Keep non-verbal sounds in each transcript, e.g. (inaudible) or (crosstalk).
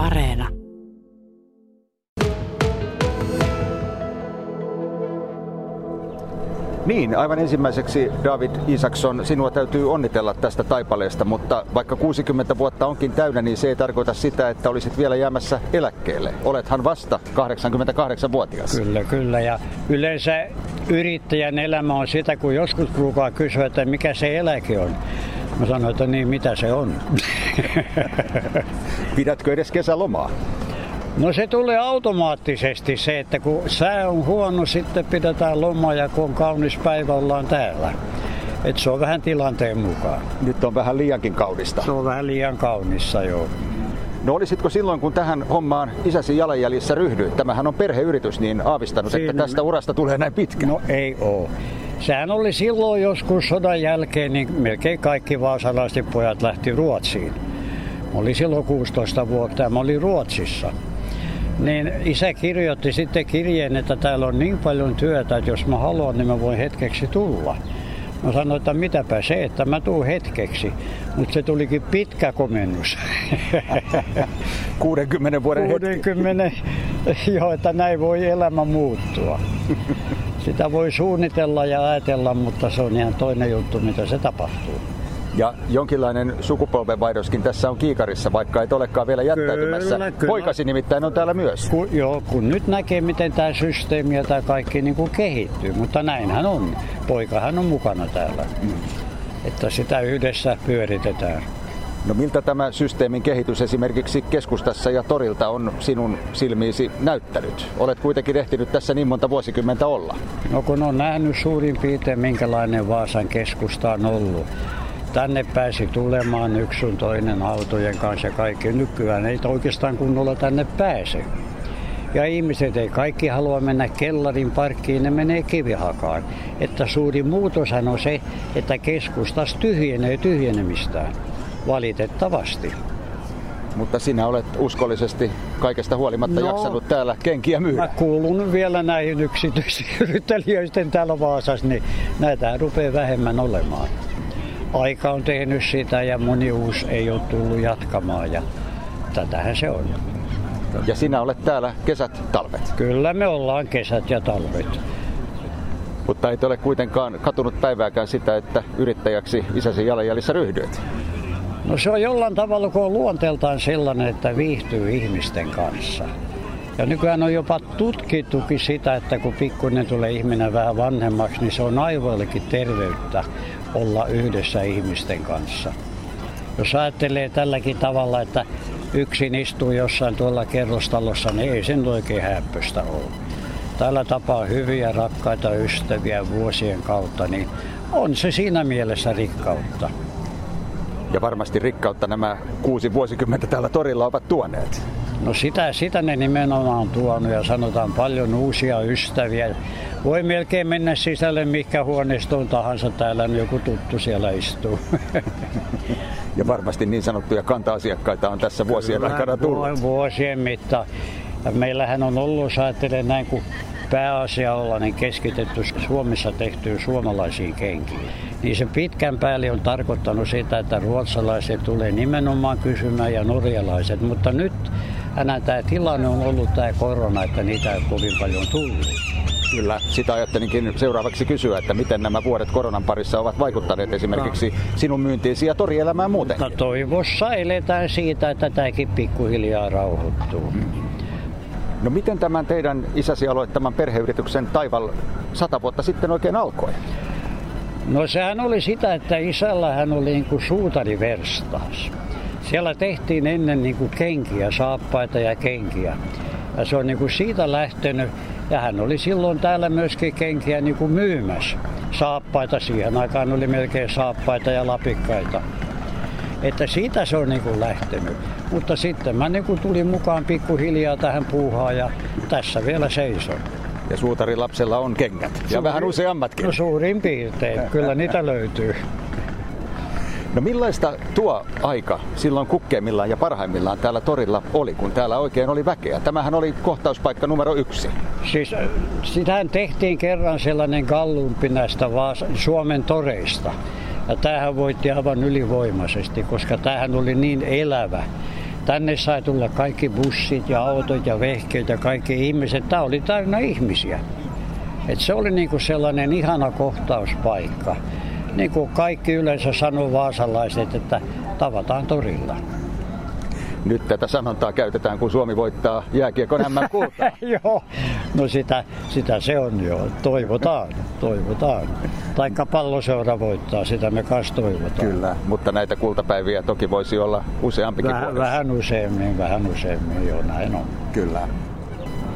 Areena. Niin, aivan ensimmäiseksi David Isakson, sinua täytyy onnitella tästä taipaleesta, mutta vaikka 60 vuotta onkin täynnä, niin se ei tarkoita sitä, että olisit vielä jäämässä eläkkeelle. Olethan vasta 88-vuotias. Kyllä, kyllä. Ja yleensä yrittäjän elämä on sitä, kun joskus kukaan kysyä, että mikä se eläke on. Mä sanoin, että niin, mitä se on. (laughs) (laughs) Pidätkö edes kesälomaa? No se tulee automaattisesti se, että kun sää on huono, sitten pidetään lomaa ja kun on kaunis päivä, ollaan täällä. Et se on vähän tilanteen mukaan. Nyt on vähän liiankin kaunista. Se on vähän liian kaunissa, joo. No olisitko silloin, kun tähän hommaan isäsi jalanjäljissä ryhdyit, tämähän on perheyritys, niin aavistanut, Siinä että tästä urasta tulee näin pitkä? No ei oo. Sehän oli silloin joskus sodan jälkeen, niin melkein kaikki vaasalaiset pojat lähti Ruotsiin. Mä olin silloin 16 vuotta ja mä olin Ruotsissa. Niin isä kirjoitti sitten kirjeen, että täällä on niin paljon työtä, että jos mä haluan, niin mä voin hetkeksi tulla. Mä sanoin, että mitäpä se, että mä tuun hetkeksi. Mutta se tulikin pitkä komennus. (laughs) 60 vuoden 60, hetki. (laughs) joo, että näin voi elämä muuttua. (laughs) Sitä voi suunnitella ja ajatella, mutta se on ihan toinen juttu, mitä se tapahtuu. Ja jonkinlainen sukupolvenvaihdoskin tässä on kiikarissa, vaikka et olekaan vielä jättäytymässä. Kyllä, kyllä. Poikasi nimittäin on täällä myös. Ku, joo, kun nyt näkee, miten tämä systeemi ja tämä kaikki niin kuin kehittyy. Mutta näinhän on. Poikahan on mukana täällä. Mm. Että sitä yhdessä pyöritetään. No miltä tämä systeemin kehitys esimerkiksi keskustassa ja torilta on sinun silmiisi näyttänyt? Olet kuitenkin ehtinyt tässä niin monta vuosikymmentä olla. No kun on nähnyt suurin piirtein minkälainen Vaasan keskusta on ollut tänne pääsi tulemaan yksi sun toinen autojen kanssa ja kaikki. Nykyään ei oikeastaan kunnolla tänne pääse. Ja ihmiset ei kaikki halua mennä kellarin parkkiin, ne menee kivihakaan. Että suuri muutoshan on se, että keskustas tyhjenee tyhjenemistään. Valitettavasti. Mutta sinä olet uskollisesti kaikesta huolimatta no, jaksanut täällä kenkiä myydä. Mä kuulun vielä näihin yksityisyrittelijöiden (laughs) täällä Vaasassa, niin näitä rupeaa vähemmän olemaan aika on tehnyt sitä ja moni uusi ei ole tullut jatkamaan ja tätähän se on. Ja sinä olet täällä kesät, talvet? Kyllä me ollaan kesät ja talvet. Mutta et ole kuitenkaan katunut päivääkään sitä, että yrittäjäksi isäsi jalanjäljissä ryhdyit. No se on jollain tavalla, kun on luonteeltaan sellainen, että viihtyy ihmisten kanssa. Ja nykyään on jopa tutkittukin sitä, että kun pikkuinen tulee ihminen vähän vanhemmaksi, niin se on aivoillekin terveyttä olla yhdessä ihmisten kanssa. Jos ajattelee tälläkin tavalla, että yksin istuu jossain tuolla kerrostalossa, niin ei sen oikein häppöstä ole. Tällä tapaa hyviä, rakkaita ystäviä vuosien kautta, niin on se siinä mielessä rikkautta. Ja varmasti rikkautta nämä kuusi vuosikymmentä täällä torilla ovat tuoneet. No sitä, sitä ne nimenomaan on tuonut ja sanotaan paljon uusia ystäviä. Voi melkein mennä sisälle mikä huoneistoon tahansa, täällä on joku tuttu siellä istuu. (laughs) Ja varmasti niin sanottuja kanta-asiakkaita on tässä vuosien Kyllä, aikana tullut. Vuosien mittaan. Ja meillähän on ollut, jos ajattelee näin, kun pääasia olla niin keskitetty Suomessa tehtyyn suomalaisiin kenkiin. Niin se pitkän päälle on tarkoittanut sitä, että ruotsalaiset tulee nimenomaan kysymään ja norjalaiset. Mutta nyt aina tämä tilanne on ollut tämä korona, että niitä ei kovin paljon tullut. Kyllä, sitä ajattelinkin seuraavaksi kysyä, että miten nämä vuodet koronan parissa ovat vaikuttaneet esimerkiksi sinun myyntiisi ja torielämään muuten. Mutta toivossa eletään siitä, että tämäkin pikkuhiljaa rauhoittuu. No miten tämän teidän isäsi aloittaman perheyrityksen Taival sata vuotta sitten oikein alkoi? No sehän oli sitä, että isällä hän oli niin kuin suutariverstaas. Siellä tehtiin ennen niin kuin kenkiä, saappaita ja kenkiä. Ja se on niin kuin siitä lähtenyt. Ja hän oli silloin täällä myöskin kenkiä niin kuin myymässä. Saappaita siihen aikaan oli melkein saappaita ja lapikkaita. Että siitä se on niin kuin lähtenyt. Mutta sitten mä niin kuin tulin mukaan pikkuhiljaa tähän puuhaan ja tässä vielä seison. Ja suutarin lapsella on kengät. Ja Suuri, vähän useammatkin. No suurin piirtein. Kyllä niitä löytyy. No millaista tuo aika silloin kukkeimmillaan ja parhaimmillaan täällä torilla oli, kun täällä oikein oli väkeä? Tämähän oli kohtauspaikka numero yksi. Siis äh, sitähän tehtiin kerran sellainen gallumpi näistä Vaas- Suomen toreista. Ja tämähän voitti aivan ylivoimaisesti, koska tämähän oli niin elävä tänne sai tulla kaikki bussit ja autot ja vehkeet ja kaikki ihmiset. Tämä oli täynnä ihmisiä. Et se oli niinku sellainen ihana kohtauspaikka. Niin kuin kaikki yleensä sanoo vaasalaiset, että tavataan torilla. Nyt tätä sanontaa käytetään, kun Suomi voittaa jääkiekon mm (laughs) Joo, no sitä, sitä se on jo. Toivotaan, toivotaan. Taikka palloseura voittaa, sitä me kanssa toivotaan. Kyllä, mutta näitä kultapäiviä toki voisi olla useampikin Vähän, vähän useammin, vähän useammin, joo näin on. Kyllä.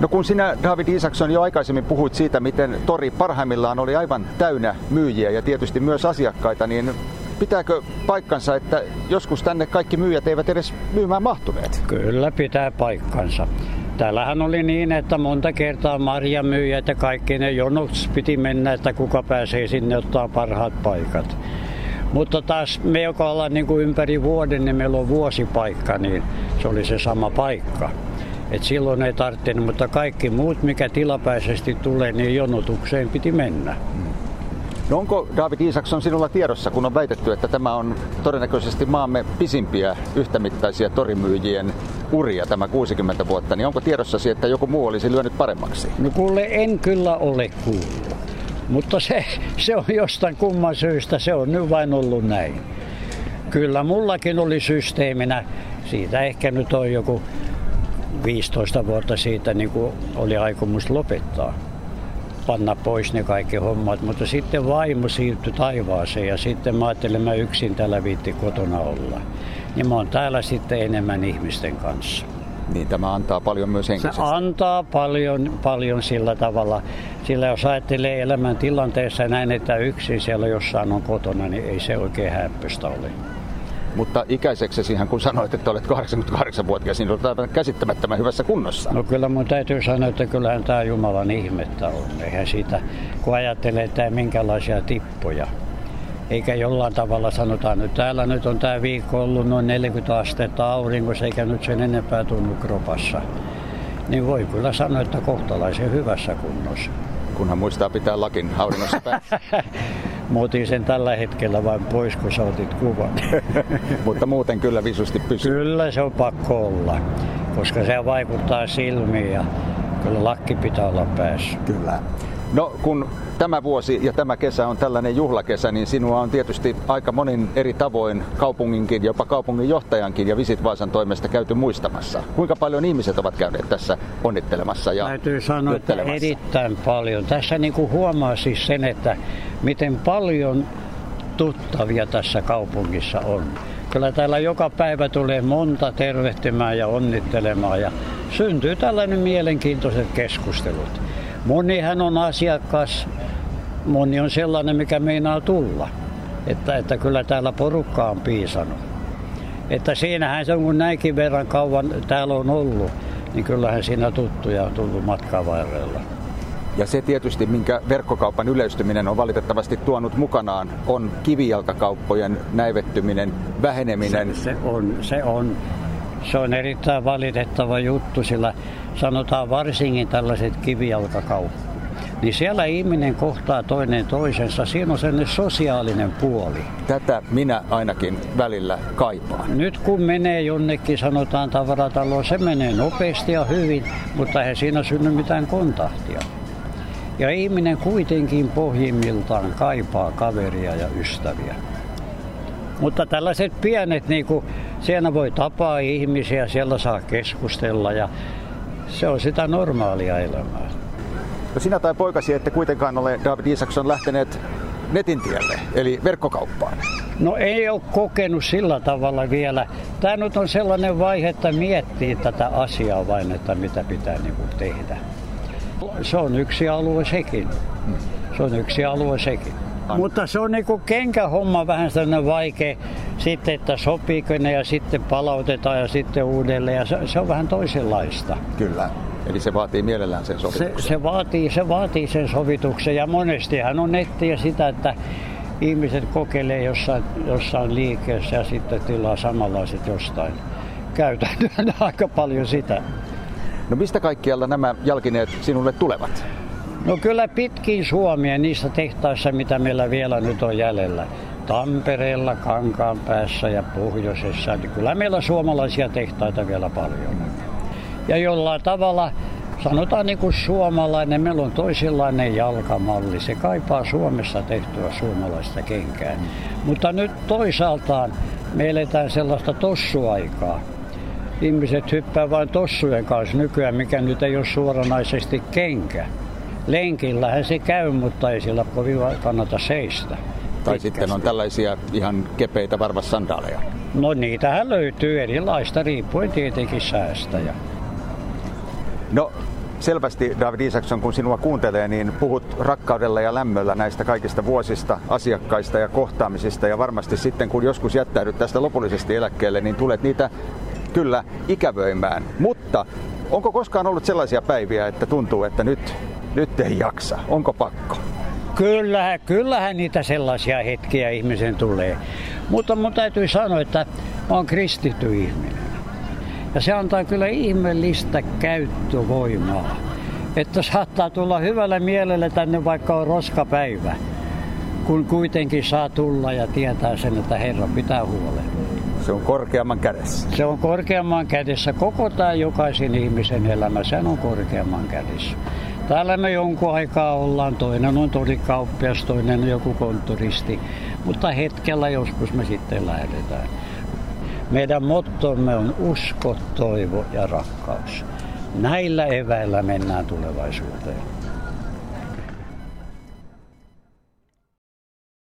No kun sinä, David Isakson, jo aikaisemmin puhuit siitä, miten tori parhaimmillaan oli aivan täynnä myyjiä ja tietysti myös asiakkaita, niin pitääkö paikkansa, että joskus tänne kaikki myyjät eivät edes myymään mahtuneet? Kyllä pitää paikkansa. Täällähän oli niin, että monta kertaa marjamyyjät ja kaikki ne jonot piti mennä, että kuka pääsee sinne ottaa parhaat paikat. Mutta taas me, joka ollaan niin kuin ympäri vuoden, niin meillä on vuosipaikka, niin se oli se sama paikka. Et silloin ei tarvitse, mutta kaikki muut, mikä tilapäisesti tulee, niin jonotukseen piti mennä. No onko David Isakson sinulla tiedossa, kun on väitetty, että tämä on todennäköisesti maamme pisimpiä yhtämittaisia torimyyjien uria tämä 60 vuotta, niin onko tiedossasi, että joku muu olisi lyönyt paremmaksi? No kuule, en kyllä ole kuullut. Mutta se, se on jostain kumman syystä, se on nyt vain ollut näin. Kyllä mullakin oli systeeminä, siitä ehkä nyt on joku 15 vuotta siitä niin kuin oli aikomus lopettaa panna pois ne kaikki hommat, mutta sitten vaimo siirtyi taivaaseen ja sitten mä ajattelin, mä yksin täällä viitti kotona olla. Niin mä oon täällä sitten enemmän ihmisten kanssa. Niin tämä antaa paljon myös henkisesti. Se antaa paljon, paljon sillä tavalla. Sillä jos ajattelee elämän tilanteessa näin, että yksin siellä jossain on kotona, niin ei se oikein häppöstä ole. Mutta ikäiseksi ihan kun sanoit, että olet 88-vuotias, niin olet aivan käsittämättömän hyvässä kunnossa. No kyllä mun täytyy sanoa, että kyllähän tämä Jumalan ihmettä on. Eihän siitä, kun ajattelee, että minkälaisia tippoja. Eikä jollain tavalla sanotaan, että täällä nyt on tämä viikko ollut noin 40 astetta aurinkossa, eikä nyt sen enempää tunnu kropassa. Niin voi kyllä sanoa, että kohtalaisen hyvässä kunnossa. Kunhan muistaa pitää lakin auringossa päässä. (laughs) Mä otin sen tällä hetkellä vain pois, kun sä otit kuvan. (laughs) Mutta muuten kyllä visusti pysyy. Kyllä se on pakko olla, koska se vaikuttaa silmiin ja kyllä lakki pitää olla päässä. Kyllä. No kun tämä vuosi ja tämä kesä on tällainen juhlakesä, niin sinua on tietysti aika monin eri tavoin kaupunginkin, jopa kaupungin johtajankin ja Visit Vaasan toimesta käyty muistamassa. Kuinka paljon ihmiset ovat käyneet tässä onnittelemassa ja Täytyy sanoa, että erittäin paljon. Tässä niin kuin huomaa siis sen, että miten paljon tuttavia tässä kaupungissa on. Kyllä täällä joka päivä tulee monta tervehtimään ja onnittelemaan ja syntyy tällainen mielenkiintoiset keskustelut. Monihan on asiakas, moni on sellainen, mikä meinaa tulla. Että, että kyllä täällä porukka on piisannut. Että siinähän se on, kun näinkin verran kauan täällä on ollut, niin kyllähän siinä tuttuja on tullut matkan varrella. Ja se tietysti, minkä verkkokaupan yleistyminen on valitettavasti tuonut mukanaan, on kivijalkakauppojen näivettyminen, väheneminen. Se, se on, se on. Se on erittäin valitettava juttu, sillä sanotaan varsinkin tällaiset kivijalkakauppat. Niin siellä ihminen kohtaa toinen toisensa. Siinä on sellainen sosiaalinen puoli. Tätä minä ainakin välillä kaipaan. Nyt kun menee jonnekin, sanotaan tavarataloon, se menee nopeasti ja hyvin, mutta ei siinä synny mitään kontaktia. Ja ihminen kuitenkin pohjimmiltaan kaipaa kaveria ja ystäviä. Mutta tällaiset pienet, niin kuin, siellä voi tapaa ihmisiä, siellä saa keskustella ja se on sitä normaalia elämää. No sinä tai poikasi ette kuitenkaan ole David Isakson lähteneet netin tielle, eli verkkokauppaan. No ei ole kokenut sillä tavalla vielä. Tämä nyt on sellainen vaihe, että miettii tätä asiaa vain, että mitä pitää niin kuin tehdä. Se on yksi alue sekin. Se on yksi alue sekin. Mutta se on niinku kenkähomma vähän sellainen vaikea sitten, että sopiiko ne ja sitten palautetaan ja sitten uudelleen ja se, se on vähän toisenlaista. Kyllä. Eli se vaatii mielellään sen sovituksen. Se, se, vaatii, se vaatii sen sovituksen ja monestihan on nettiä sitä, että ihmiset kokeilee jossain, jossain liikkeessä ja sitten tilaa samanlaiset jostain. Käytän (laughs) aika paljon sitä. No mistä kaikkialla nämä jalkineet sinulle tulevat? No kyllä pitkin Suomia niissä tehtaissa, mitä meillä vielä nyt on jäljellä. Tampereella, Kankaan päässä ja pohjoisessa. Niin kyllä meillä suomalaisia tehtaita vielä paljon on. Ja jollain tavalla sanotaan niin kuin suomalainen, meillä on toisenlainen jalkamalli. Se kaipaa Suomessa tehtyä suomalaista kenkää. Mutta nyt toisaaltaan me eletään sellaista tossuaikaa. Ihmiset hyppää vain tossujen kanssa nykyään, mikä nyt ei ole suoranaisesti kenkä. Lenkillähän se käy, mutta ei sillä kovin kannata seistä. Tai sitten on tällaisia ihan kepeitä varvassandaaleja. No niitähän löytyy erilaista, riippuen tietenkin säästä. No selvästi, David Isakson, kun sinua kuuntelee, niin puhut rakkaudella ja lämmöllä näistä kaikista vuosista, asiakkaista ja kohtaamisista. Ja varmasti sitten, kun joskus jättäydyt tästä lopullisesti eläkkeelle, niin tulet niitä kyllä ikävöimään. Mutta onko koskaan ollut sellaisia päiviä, että tuntuu, että nyt, nyt ei jaksa? Onko pakko? Kyllähän, kyllähän niitä sellaisia hetkiä ihmisen tulee. Mutta mun täytyy sanoa, että mä oon kristitty ihminen. Ja se antaa kyllä ihmeellistä käyttövoimaa. Että saattaa tulla hyvällä mielellä tänne vaikka on roskapäivä, kun kuitenkin saa tulla ja tietää sen, että Herra pitää huolen. Se on korkeamman kädessä. Se on korkeamman kädessä. Koko tämä jokaisen ihmisen elämä, sen on korkeamman kädessä. Täällä me jonkun aikaa ollaan, toinen on torikauppias, toinen on joku konttoristi, mutta hetkellä joskus me sitten lähdetään. Meidän mottomme on usko, toivo ja rakkaus. Näillä eväillä mennään tulevaisuuteen.